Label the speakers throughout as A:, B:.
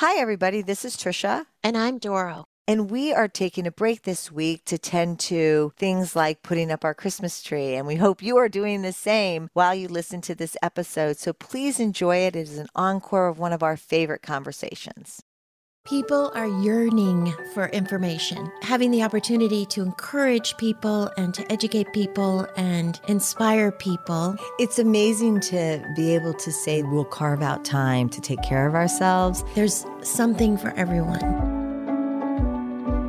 A: Hi, everybody. This is Trisha.
B: And I'm Doro.
A: And we are taking a break this week to tend to things like putting up our Christmas tree. And we hope you are doing the same while you listen to this episode. So please enjoy it. It is an encore of one of our favorite conversations.
B: People are yearning for information, having the opportunity to encourage people and to educate people and inspire people.
A: It's amazing to be able to say we'll carve out time to take care of ourselves.
B: There's something for everyone.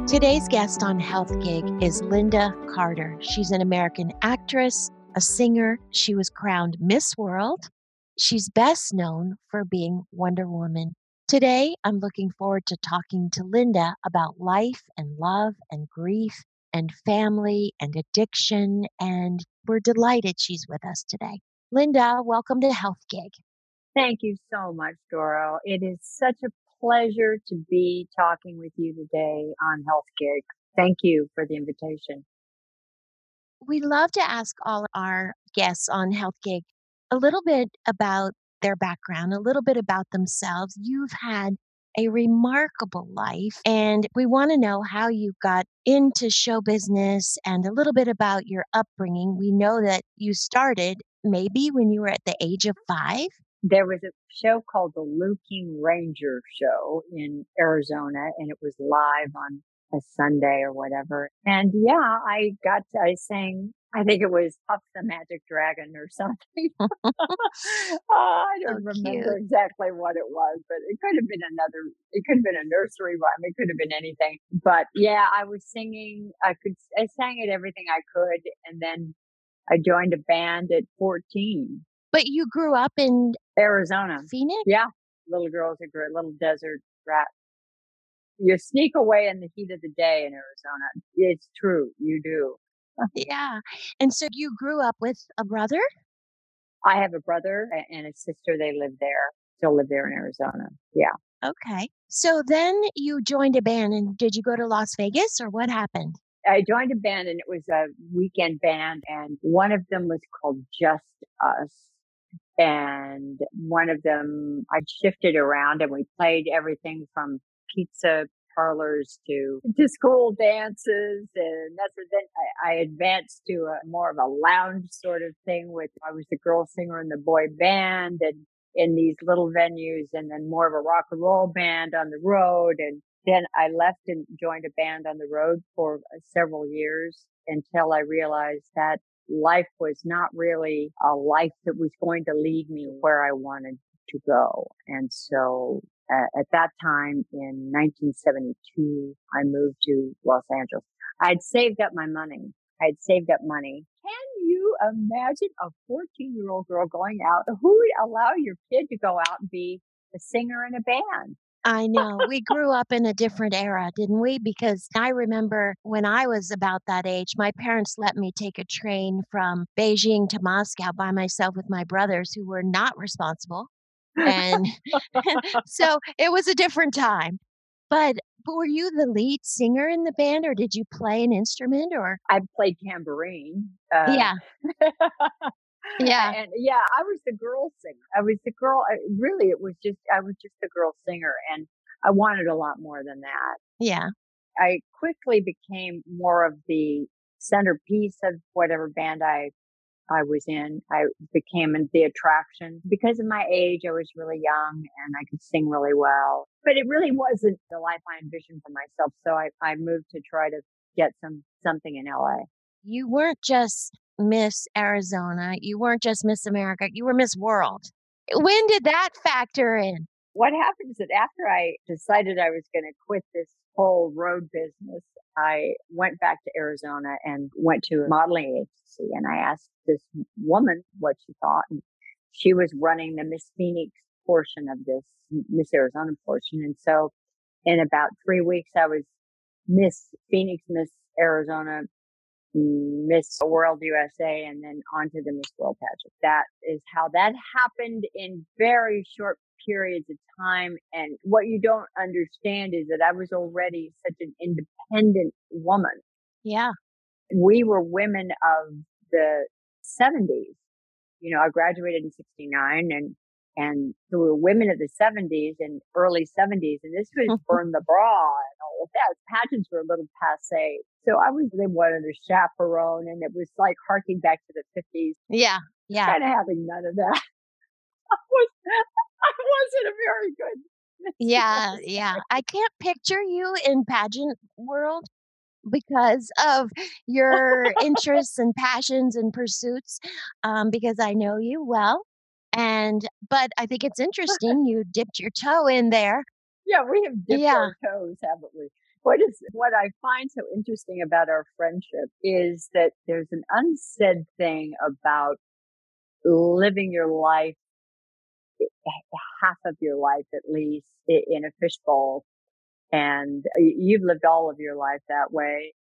B: Today's guest on Health Gig is Lynda Carter. She's an American actress, a singer. She was crowned Miss World. She's best known for being Wonder Woman Today, I'm looking forward to talking to Lynda about life and love and grief and family and addiction. And we're delighted she's with us today. Lynda, welcome to Health Gig.
C: Thank you so much, Doro. It is such a pleasure to be talking with you today on Health Gig. Thank you for the invitation.
B: We love to ask all our guests on Health Gig a little bit about their background, a little bit about themselves. You've had a remarkable life, and we want to know how you got into show business and a little bit about your upbringing. We know that you started maybe when you were at the age of five.
C: There was a show called the Lew King Ranger Show in Arizona, and it was live on a Sunday or whatever. And yeah, I got, to, I sang I think it was Puff the Magic Dragon or something. oh, I don't so remember cute. exactly what it was, but it could have been another, it could have been a nursery rhyme. It could have been anything. But yeah, I was singing, I could, I sang at everything I could. And then I joined a band at 14.
B: But you grew up in
C: Arizona,
B: Phoenix?
C: Yeah. Little girls are great, little desert rat. You sneak away in the heat of the day in Arizona. It's true. You do.
B: Yeah. And so you grew up with a brother?
C: I have a brother and a sister. They live there, still live there in Arizona. Yeah.
B: Okay. So then you joined a band and did you go to Las Vegas or what happened?
C: I joined a band and it was a weekend band and one of them was called Just Us. And one of them I shifted around and we played everything from pizza parlors to to school dances and that's then I, I advanced to a more of a lounge sort of thing with I was the girl singer in the boy band and in these little venues and then more of a rock and roll band on the road and then I left and joined a band on the road for uh, several years until I realized that life was not really a life that was going to lead me where I wanted to go. And so uh, at that time in 1972, I moved to Los Angeles. I'd saved up my money. I'd saved up money. Can you imagine a 14 year old girl going out? Who would allow your kid to go out and be a singer in a band?
B: I know. We grew up in a different era, didn't we? Because I remember when I was about that age, my parents let me take a train from Beijing to Moscow by myself with my brothers who were not responsible and so it was a different time. But but were you the lead singer in the band or did you play an instrument or?
C: I played tambourine.
B: Uh, yeah. yeah.
C: And yeah, I was the girl singer. I was the girl. Really, it was just, I was just the girl singer and I wanted a lot more than that.
B: Yeah.
C: I quickly became more of the centerpiece of whatever band I I was in. I became the attraction because of my age. I was really young and I could sing really well, but it really wasn't the life I envisioned for myself. So I, I moved to try to get some, something in LA.
B: You weren't just Miss Arizona. You weren't just Miss America. You were Miss World. When did that factor in?
C: What happened is that after I decided I was going to quit this whole road business, I went back to Arizona and went to a modeling agency and I asked this woman what she thought. And she was running the Miss Phoenix portion of this Miss Arizona portion. And so in about three weeks, I was Miss Phoenix, Miss Arizona, Miss World USA, and then onto the Miss World pageant. That is how that happened in very short periods of time. And what you don't understand is that I was already such an independent woman.
B: Yeah.
C: We were women of the 70s. You know, I graduated in 69 and And there were women of the 70s and early 70s, and this was Burn the Bra and all of that. Pageants were a little passe. So I was the one the chaperone, and it was like harking back to the 50s.
B: Yeah. Yeah.
C: Kind of having none of that. I, was, I wasn't a very good.
B: Yeah. Yeah. I can't picture you in pageant world because of your interests and passions and pursuits um, because I know you well. And, but I think it's interesting you dipped your toe in there.
C: Yeah, we have dipped
B: Yeah.
C: our toes, haven't we? What is what I find so interesting about our friendship is that there's an unsaid thing about living your life, eh, half of your life at least, in a fishbowl. And you've lived all of your life that way.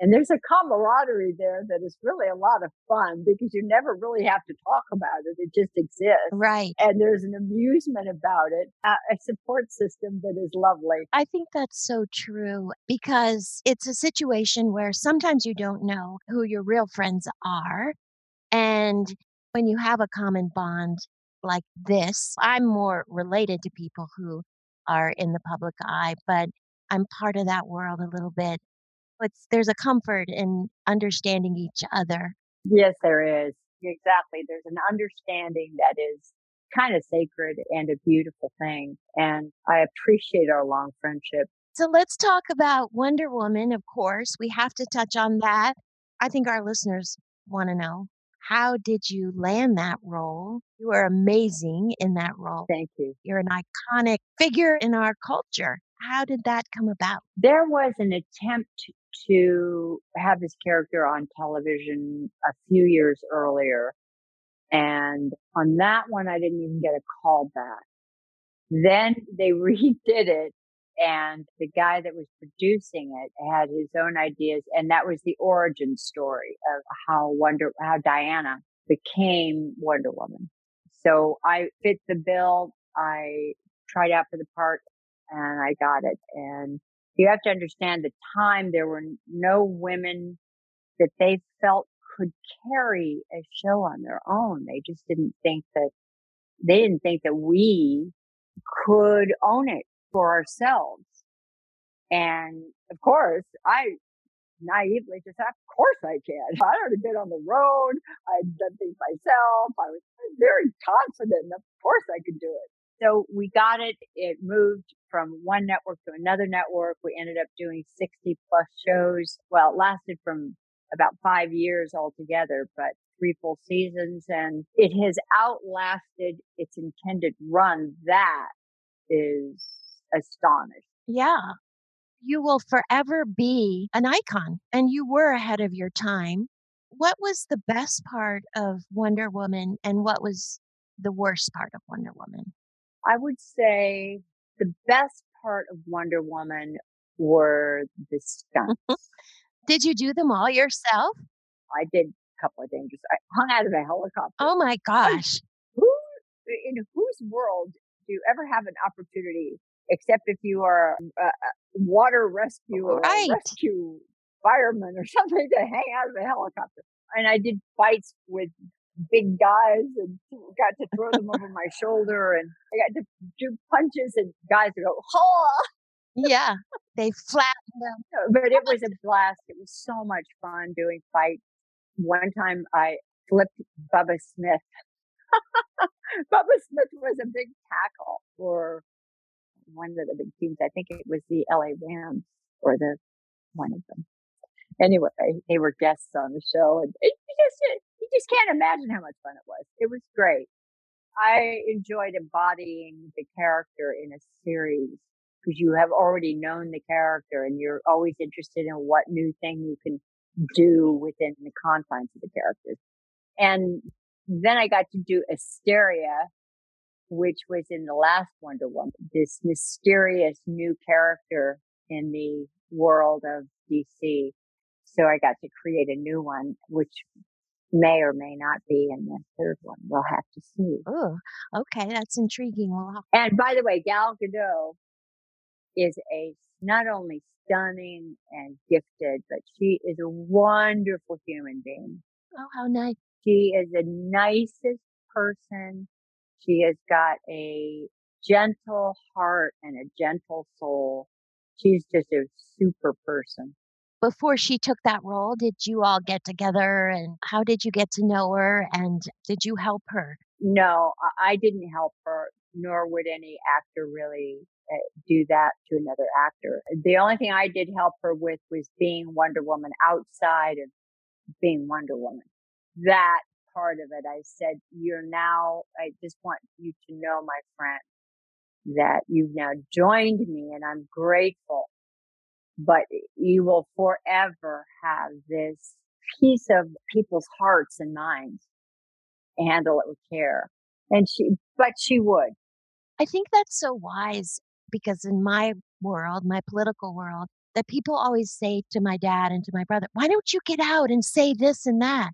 C: And there's a camaraderie there that is really a lot of fun because you never really have to talk about it. It just exists.
B: Right.
C: And there's an amusement about it, a, support system that is lovely.
B: I think that's so true because it's a situation where sometimes you don't know who your real friends are. And when you have a common bond like this, I'm more related to people who are in the public eye, but I'm part of that world a little bit. It's there's a comfort in understanding each other.
C: Yes, there is. Exactly. There's an understanding that is kind of sacred and a beautiful thing. And I appreciate our long friendship.
B: So let's talk about Wonder Woman, of course. We have to touch on that. I think our listeners want to know how did you land that role? You are amazing in that role.
C: Thank you.
B: You're an iconic figure in our culture. How did that come about?
C: There was an attempt to have this character on television a few years earlier. And on that one, I didn't even get a call back. Then they redid it and the guy that was producing it had his own ideas. And that was the origin story of how Wonder, how Diana became Wonder Woman. So I fit the bill. I tried out for the part and I got it. And you have to understand the time there were no women that they felt could carry a show on their own. They just didn't think that they didn't think that we could own it for ourselves. And of course, I naively just, of course I can. I'd already been on the road. I'd done things myself. I was very confident. And of course I could do it. So we got it. It moved from one network to another network. We ended up doing 60 plus shows. Well, it lasted from about five years altogether, but three full seasons and it has outlasted its intended run. That is astonishing.
B: Yeah. You will forever be an icon, and you were ahead of your time. What was the best part of Wonder Woman, and what was the worst part of Wonder Woman?
C: I would say the best part of Wonder Woman were the mm-hmm. stunts.
B: Did you do them all yourself?
C: I did a couple of dangerous. I hung out of a helicopter.
B: Oh my gosh.
C: Who in whose world do you ever have an opportunity, except if you are a, a water rescue or
B: Right.
C: rescue fireman or something, to hang out of a helicopter? And I did fights with big guys and got to throw them over my shoulder, and I got to do punches, and guys would go, "Oh!"
B: Yeah. They flattened them.
C: But it was a blast. It was so much fun doing fights. One time I flipped Bubba Smith. Bubba Smith was a big tackle for one of the big teams. I think it was the LA Rams or the one of them. Anyway, they were guests on the show and it, just, you just can't imagine how much fun it was. It was great. I enjoyed embodying the character in a series because you have already known the character and you're always interested in what new thing you can do within the confines of the characters. And then I got to do Asteria, which was in the last Wonder Woman, this mysterious new character in the world of DC. So I got to create a new one, which may or may not be in the third one. We'll have to see.
B: Oh, okay. That's intriguing. Well,
C: And by the way, Gal Gadot is a not only stunning and gifted, but she is a wonderful human being.
B: oh, how nice.
C: She is the nicest person She has got a gentle heart and a gentle soul. She's just a super person.
B: Before she took that role, did you all get together and how did you get to know her and did you help her?
C: No, I didn't help her, nor would any actor really uh, do that to another actor. The only thing I did help her with was being Wonder Woman outside of being Wonder Woman. That part of it, I said, you're now, I just want you to know, my friend, that you've now joined me and I'm grateful, but you will forever have this piece of people's hearts and minds. Handle it with care. And she, but she would.
B: I think that's so wise because in my world, my political world, that people always say to my dad and to my brother, why don't you get out and say this and that?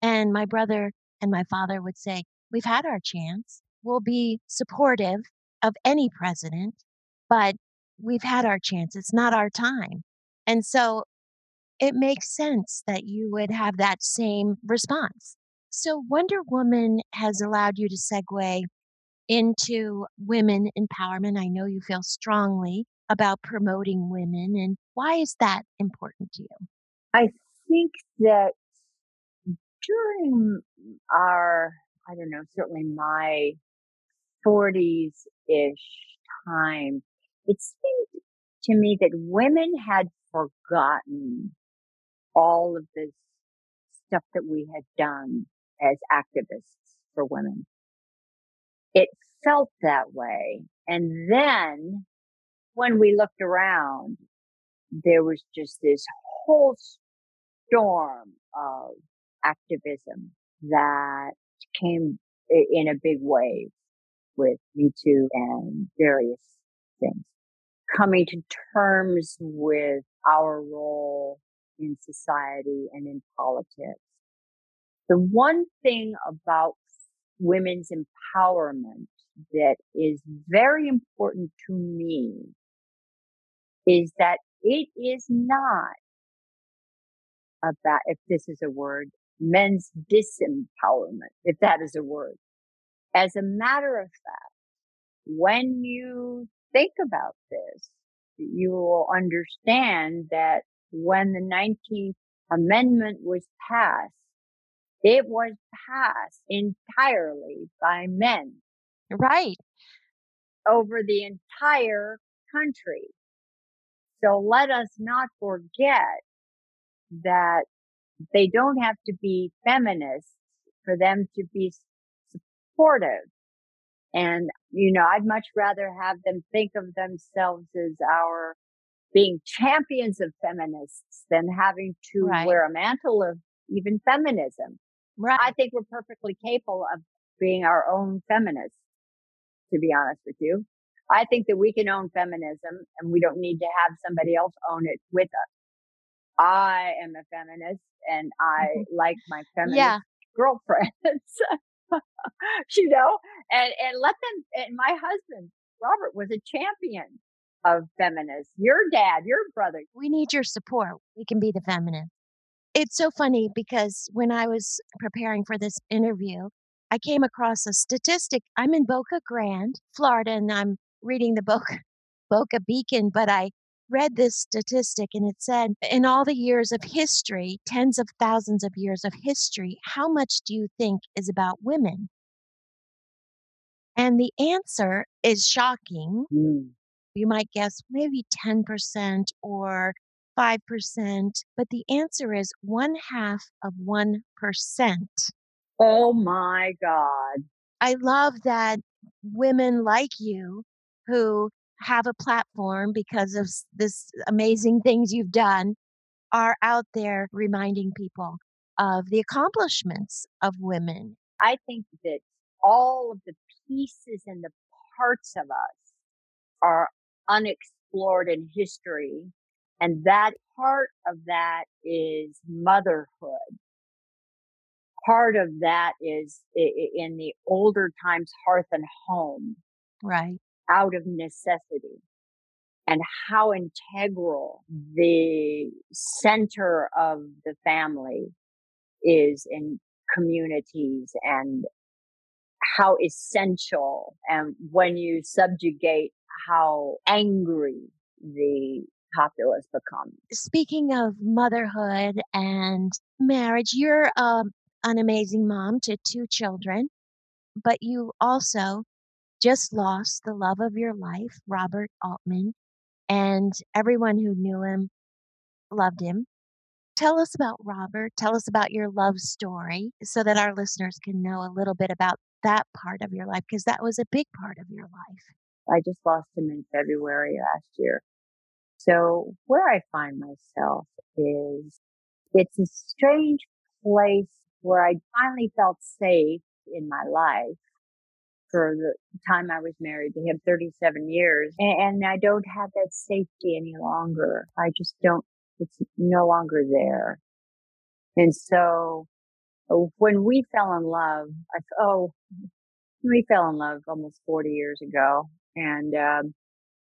B: And my brother and my father would say, we've had our chance. We'll be supportive of any president, but we've had our chance. It's not our time. And so it makes sense that you would have that same response. So Wonder Woman has allowed you to segue into women empowerment. I know you feel strongly about promoting women. And why is that important to you?
C: I think that during our, I don't know, certainly my 40s ish time, it seemed to me that women had forgotten all of this stuff that we had done as activists for women. It felt that way. And then when we looked around, there was just this whole storm of activism that came in a big wave with Me Too and various things. Coming to terms with our role in society and in politics. The one thing about women's empowerment that is very important to me is that it is not about, if this is a word, men's disempowerment, if that is a word. As a matter of fact, when you think about this, you will understand that when the 19th Amendment was passed, it was passed entirely by men.
B: Right.
C: Over the entire country. So let us not forget that they don't have to be feminists for them to be supportive. And, you know, I'd much rather have them think of themselves as our being champions of feminists than having to right. wear a mantle of even feminism. Right. I think we're perfectly capable of being our own feminists, to be honest with you. I think that we can own feminism and we don't need to have somebody else own it with us. I am a feminist and I mm-hmm. like my feminist yeah. girlfriends, you know, and, and let them, and my husband, Robert, was a champion of feminists. Your dad, your brother.
B: We need your support. We can be the feminist. It's so funny because when I was preparing for this interview, I came across a statistic. I'm in Boca Grande, Florida, and I'm reading the Boca, Boca Beacon, but I read this statistic and it said, in all the years of history, tens of thousands of years of history, how much do you think is about women? And the answer is shocking. Mm. You might guess maybe 10% or 5%, but the answer is one half of 1%.
C: Oh my God.
B: I love that women like you who have a platform because of this amazing things you've done are out there reminding people of the accomplishments of women.
C: I think that all of the pieces and the parts of us are unexplored in history. And that part of that is motherhood. Part of that is in the older times, hearth and home.
B: Right
C: out of necessity and how integral the center of the family is in communities and how essential and when you subjugate how angry the populace become.
B: Speaking of motherhood and marriage, you're um, an amazing mom to two children, but you also just lost the love of your life, Robert Altman, and everyone who knew him loved him. Tell us about Robert. Tell us about your love story so that our listeners can know a little bit about that part of your life because that was a big part of your life.
C: I just lost him in February last year. So where I find myself is it's a strange place where I finally felt safe in my life for the time I was married to him, 37 years. And, I don't have that safety any longer. I just don't, it's no longer there. And so uh, when we fell in love, I, oh, we fell in love almost 40 years ago. And, um,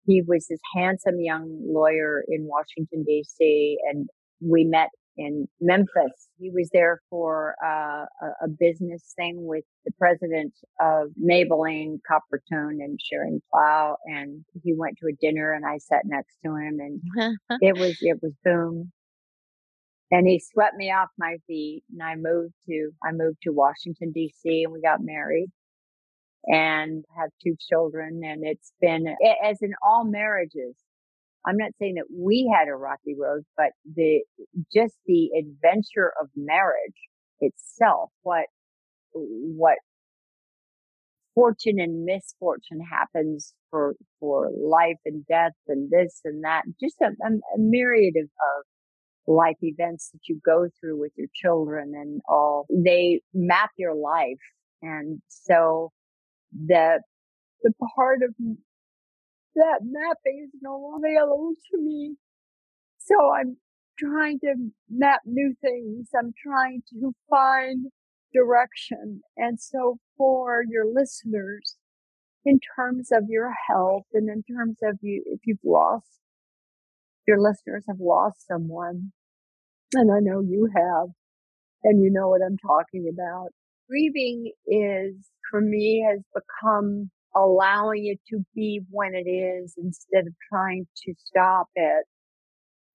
C: he was this handsome young lawyer in Washington, D.C., and we met in Memphis. He was there for uh, a, business thing with the president of Maybelline, Coppertone, and Sharon Plow. and he went to a dinner, and I sat next to him, and it was it was boom. And he swept me off my feet, and I moved to I moved to Washington D.C. and we got married and have two children. And it's been, as in all marriages, I'm not saying that we had a rocky road, but the, just the adventure of marriage itself, what, what fortune and misfortune happens for, for life and death and this and that, just a, a, a myriad of, of life events that you go through with your children and all, they map your life. And so the the part of that mapping is no longer available to me. So I'm trying to map new things. I'm trying to find direction. And so for your listeners, in terms of your health and in terms of you, if you've lost, your listeners have lost someone, and I know you have, and you know what I'm talking about. Grieving is for me has become allowing it to be when it is instead of trying to stop it.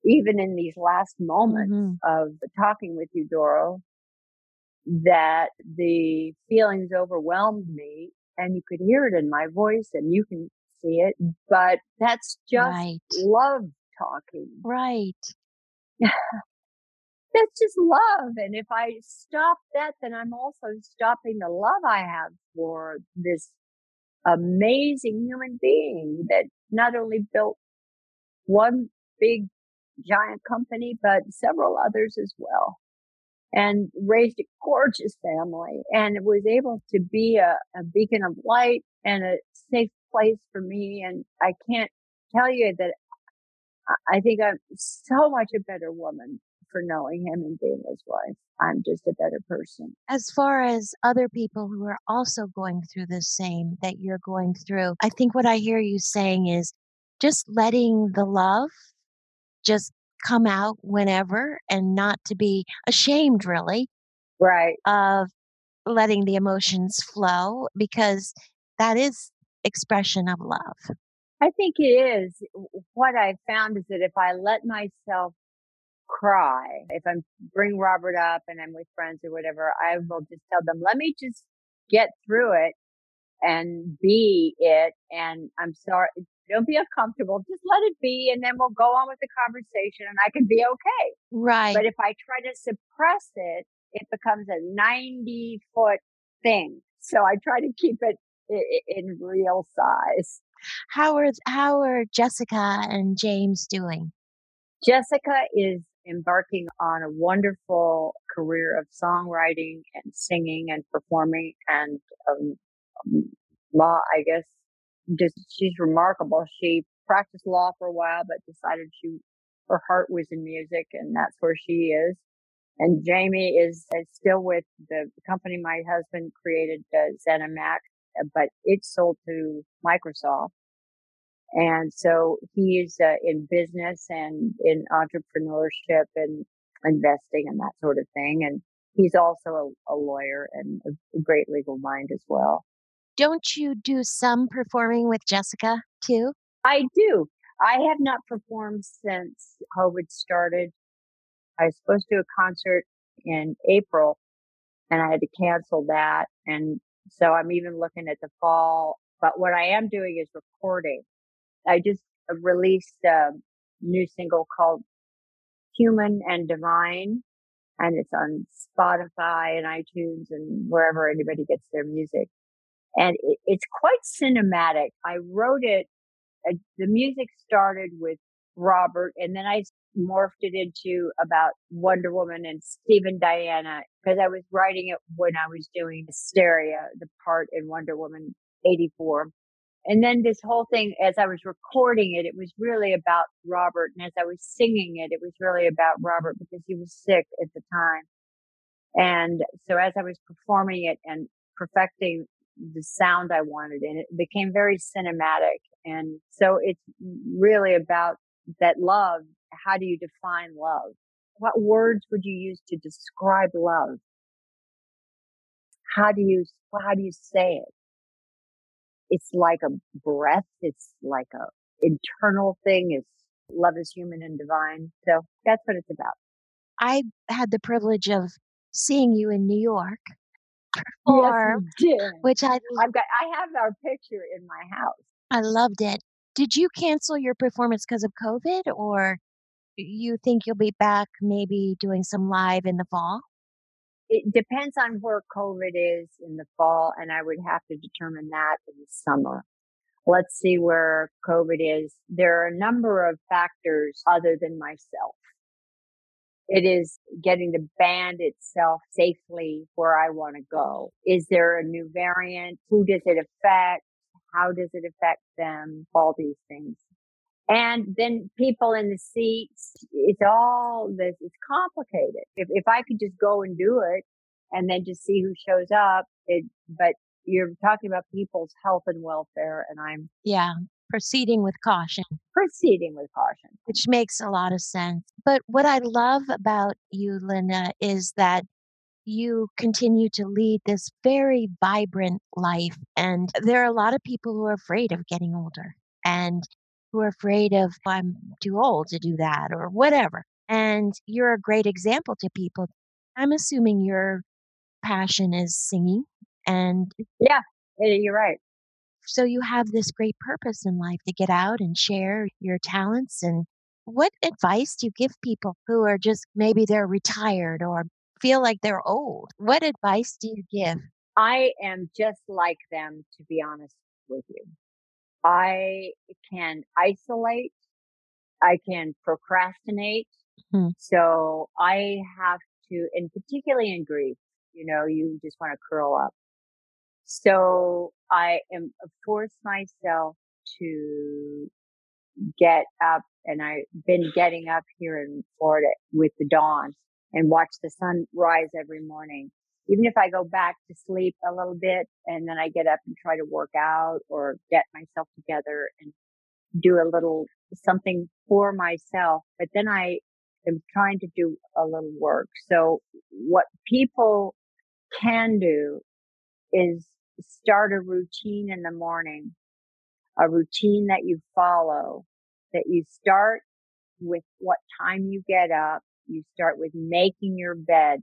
C: Even in these last moments mm-hmm. of talking with you, Doro, that the feelings overwhelmed me and you could hear it in my voice and you can see it, but that's just right. love talking.
B: Right.
C: that's just love. And if I stop that, then I'm also stopping the love I have for this amazing human being that not only built one big giant company, but several others as well and raised a gorgeous family and was able to be a, a beacon of light and a safe place for me. And I can't tell you that I think I'm so much a better woman for knowing him and being his wife. I'm just a better person.
B: As far as other people who are also going through the same that you're going through, I think what I hear you saying is just letting the love just come out whenever and not to be ashamed, really.
C: Right.
B: Of letting the emotions flow because that is expression of love.
C: I think it is. What I found is that if I let myself cry. If I'm bring Robert up and I'm with friends or whatever, I will just tell them, let me just get through it and be it. And I'm sorry. Don't be uncomfortable. Just let it be. And then we'll go on with the conversation and I can be okay.
B: Right.
C: But if I try to suppress it, it becomes a 90 foot thing. So I try to keep it in real size.
B: How are, how are Jessica and James doing?
C: Jessica is embarking on a wonderful career of songwriting and singing and performing and um, um, law, I guess. Just she's remarkable. She practiced law for a while, but decided she her heart was in music, and that's where she is. And Jamie is, is still with the company my husband created, uh, ZeniMax, but it sold to Microsoft. And so he's uh, in business and in entrepreneurship and investing and that sort of thing. And he's also a, a lawyer and a great legal mind as well.
B: don't you do some performing with Jessica too?
C: I do. I have not performed since COVID started. I was supposed to do a concert in April and I had to cancel that. And so I'm even looking at the fall. But what I am doing is recording. I just released a new single called Human and Divine and it's on Spotify and iTunes and wherever anybody gets their music. And it, it's quite cinematic. I wrote it, uh, the music started with Robert and then I morphed it into about Wonder Woman and Stephen Diana because I was writing it when I was doing Asteria, the part in Wonder Woman 84. And then this whole thing, as I was recording it, it was really about Robert. And as I was singing it, it was really about Robert because he was sick at the time. And so as I was performing it and perfecting the sound I wanted and it became very cinematic. And so it's really about that love. How do you define love? What words would you use to describe love? How do you, how do you say it? It's like a breath. It's like a internal thing. It's love is human and divine. So that's what it's about.
B: I had the privilege of seeing you in New York
C: perform, yes,
B: which I
C: I've got. I have our picture in my house.
B: I loved it. Did you cancel your performance because of COVID, or you think you'll be back maybe doing some live in the fall?
C: It depends on where COVID is in the fall, and I would have to determine that in the summer. Let's see where COVID is. There are a number of factors other than myself. It is getting the band itself safely where I want to go. Is there a new variant? Who does it affect? How does it affect them? All these things. And then people in the seats, it's all this, it's complicated. If, if I could just go and do it and then just see who shows up, it, but you're talking about people's health and welfare and I'm.
B: Yeah. Proceeding with caution.
C: Proceeding with caution.
B: Which makes a lot of sense. But what I love about you, Lynda, is that you continue to lead this very vibrant life. And there are a lot of people who are afraid of getting older. And who are afraid of, I'm too old to do that or whatever. And you're a great example to people. I'm assuming your passion is singing and
C: yeah, you're right.
B: So you have this great purpose in life to get out and share your talents and what advice do you give people who are just maybe they're retired or feel like they're old? What advice do you give?
C: I am just like them to be honest with you. I can isolate. I can procrastinate. Hmm. So I have to, and particularly in grief, you know, you just want to curl up. So I am force myself to get up and I've been getting up here in Florida with the dawn and watch the sun rise every morning even if I go back to sleep a little bit and then I get up and try to work out or get myself together and do a little something for myself, but then I am trying to do a little work. So what people can do is start a routine in the morning, a routine that you follow, that you start with what time you get up. You start with making your bed.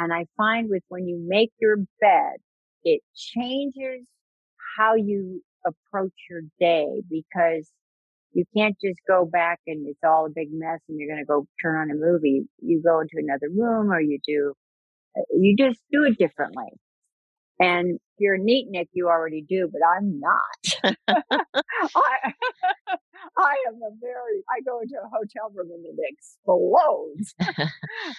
C: And I find with when you make your bed, it changes how you approach your day because you can't just go back and it's all a big mess and you're going to go turn on a movie. You go into another room or you do, uh, you just do it differently. And if you're a neatnik, you already do, but I'm not. I, I am a very, I go into a hotel room and it explodes.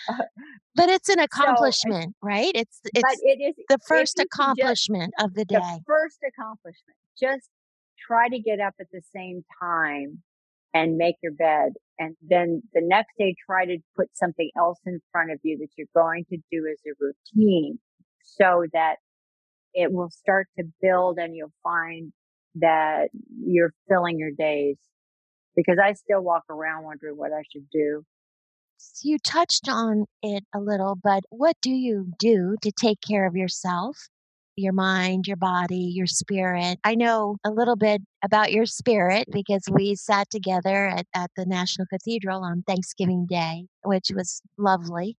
C: Uh-huh.
B: but it's an accomplishment, so, right? It's, it's
C: but it is
B: the first accomplishment of the day. The
C: first accomplishment. Just try to get up at the same time and make your bed. And then the next day, try to put something else in front of you that you're going to do as a routine so that it will start to build and you'll find that you're filling your days because I still walk around wondering what I should do.
B: You touched on it a little, but what do you do to take care of yourself your mind, your body, your spirit. I know a little bit about your spirit because we sat together at, at the National Cathedral on Thanksgiving Day, which was lovely.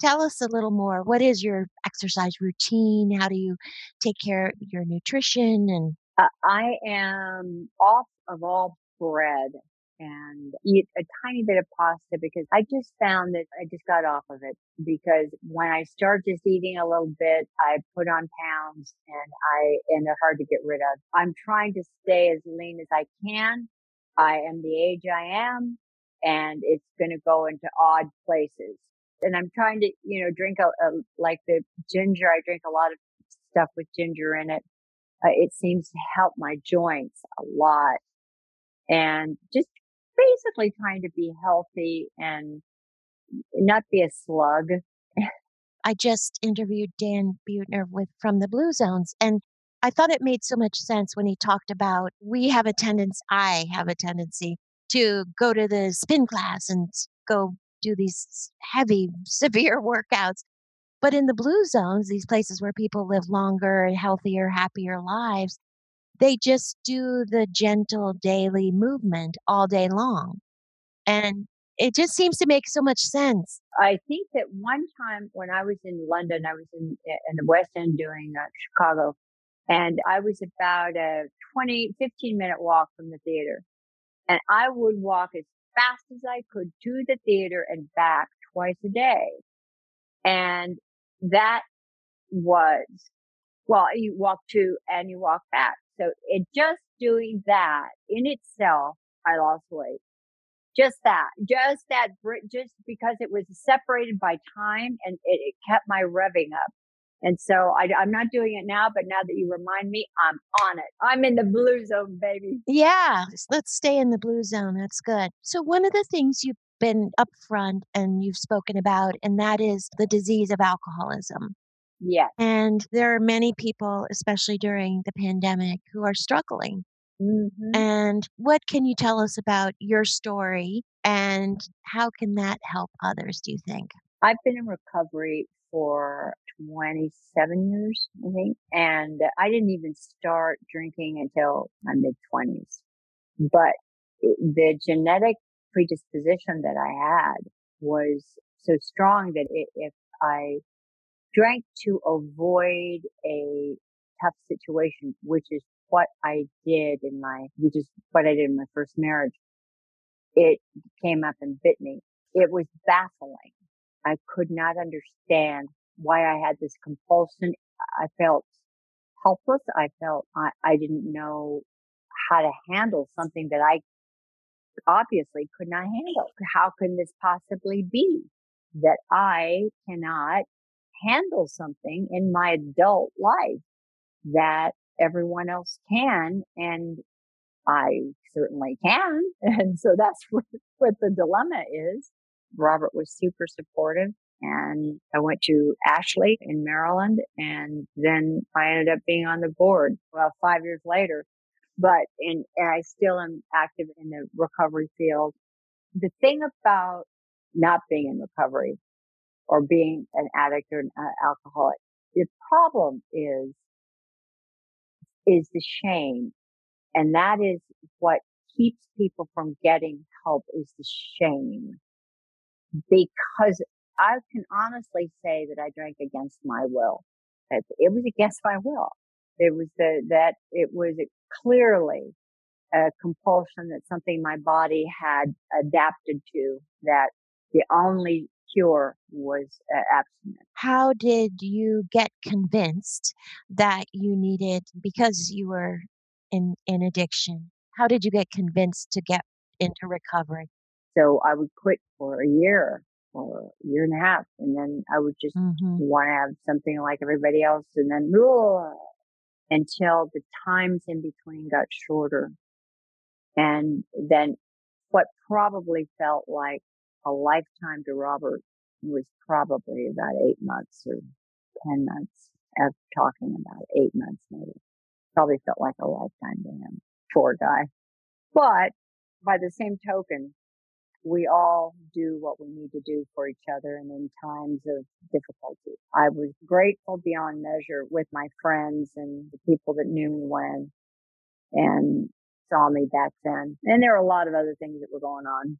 B: Tell us a little more. What is your exercise routine? How do you take care of your nutrition and
C: uh, I am off of all bread and eat a tiny bit of pasta because I just found that I just got off of it because when I start just eating a little bit, I put on pounds and I, and they're hard to get rid of. I'm trying to stay as lean as I can. I am the age I am and it's going to go into odd places. And I'm trying to, you know, drink a, a like the ginger. I drink a lot of stuff with ginger in it. Uh, it seems to help my joints a lot and just basically trying to be healthy and not be a slug.
B: I just interviewed Dan Buettner with from the Blue Zones and I thought it made so much sense when he talked about we have a tendency I have a tendency to go to the spin class and go do these heavy severe workouts but in the blue zones these places where people live longer healthier happier lives they just do the gentle daily movement all day long. And it just seems to make so much sense.
C: I think that one time when I was in London, I was in, in the West End doing uh, Chicago, and I was about a 20, 15 minute walk from the theater. And I would walk as fast as I could to the theater and back twice a day. And that was, well, you walk to and you walk back. So it just doing that in itself, I lost weight. Just that, just that, just because it was separated by time and it, it kept my revving up. And so I, am not doing it now, but now that you remind me, I'm on it. I'm in the blue zone, baby.
B: Yeah, let's stay in the blue zone. That's good. So, one of the things you've been upfront and you've spoken about, and that is the disease of alcoholism.
C: Yes.
B: And there are many people, especially during the pandemic, who are struggling.
C: Mm-hmm.
B: And what can you tell us about your story and how can that help others, do you think?
C: I've been in recovery for 27 years, I think. And I didn't even start drinking until my mid 20s. But the genetic predisposition that I had was so strong that if I drank to avoid a tough situation, which is what I did in my, which is what I did in my first marriage. It came up and bit me. It was baffling. I could not understand why I had this compulsion. I felt helpless. I felt I, I didn't know how to handle something that I obviously could not handle. How can this possibly be that I cannot handle something in my adult life that everyone else can. And I certainly can. And so that's what, the dilemma is. Robert was super supportive and I went to Ashley in Maryland and then I ended up being on the board. Well, five years later, but in, and I still am active in the recovery field. The thing about not being in recovery or being an addict or an uh, alcoholic. The problem is, is the shame. And that is what keeps people from getting help is the shame. Because I can honestly say that I drank against my will. It was against my will. It was the, that it was clearly a compulsion that something my body had adapted to that the only cure was uh, abstinence.
B: How did you get convinced that you needed, because you were in, in addiction, how did you get convinced to get into recovery?
C: So I would quit for a year or a year and a half, and then I would just mm-hmm. want to have something like everybody else, and then until the times in between got shorter. And then what probably felt like a lifetime to Robert was probably about eight months or 10 months of talking about eight months maybe. Probably felt like a lifetime to him. Poor guy. But by the same token, we all do what we need to do for each other and in times of difficulty. I was grateful beyond measure with my friends and the people that knew me when and saw me back then. And there were a lot of other things that were going on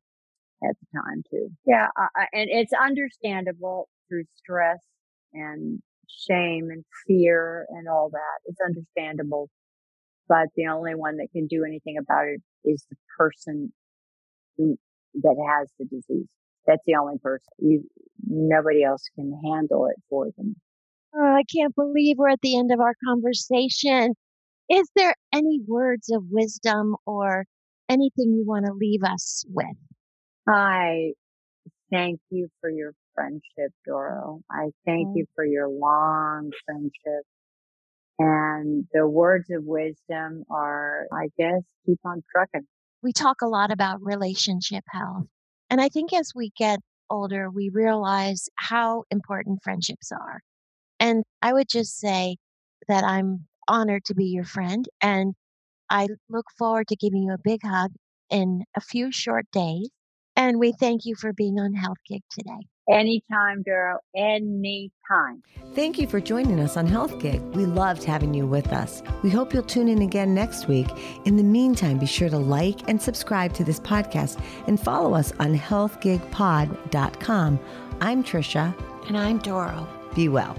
C: at the time too. Yeah. I, and it's understandable through stress and shame and fear and all that. It's understandable. But the only one that can do anything about it is the person who, that has the disease. That's the only person. You, nobody else can handle it for them.
B: Oh, I can't believe we're at the end of our conversation. Is there any words of wisdom or anything you want to leave us with?
C: I thank you for your friendship, Doro. I thank mm. you for your long friendship. And the words of wisdom are, I guess, keep on trucking.
B: We talk a lot about relationship health. And I think as we get older, we realize how important friendships are. And I would just say that I'm honored to be your friend. And I look forward to giving you a big hug in a few short days. And we thank you for being on Health Gig today.
C: Anytime, Doro. Anytime.
A: Thank you for joining us on Health Gig. We loved having you with us. We hope you'll tune in again next week. In the meantime, be sure to like and subscribe to this podcast and follow us on healthgigpod.com. I'm Trisha.
B: And I'm Doro.
A: Be well.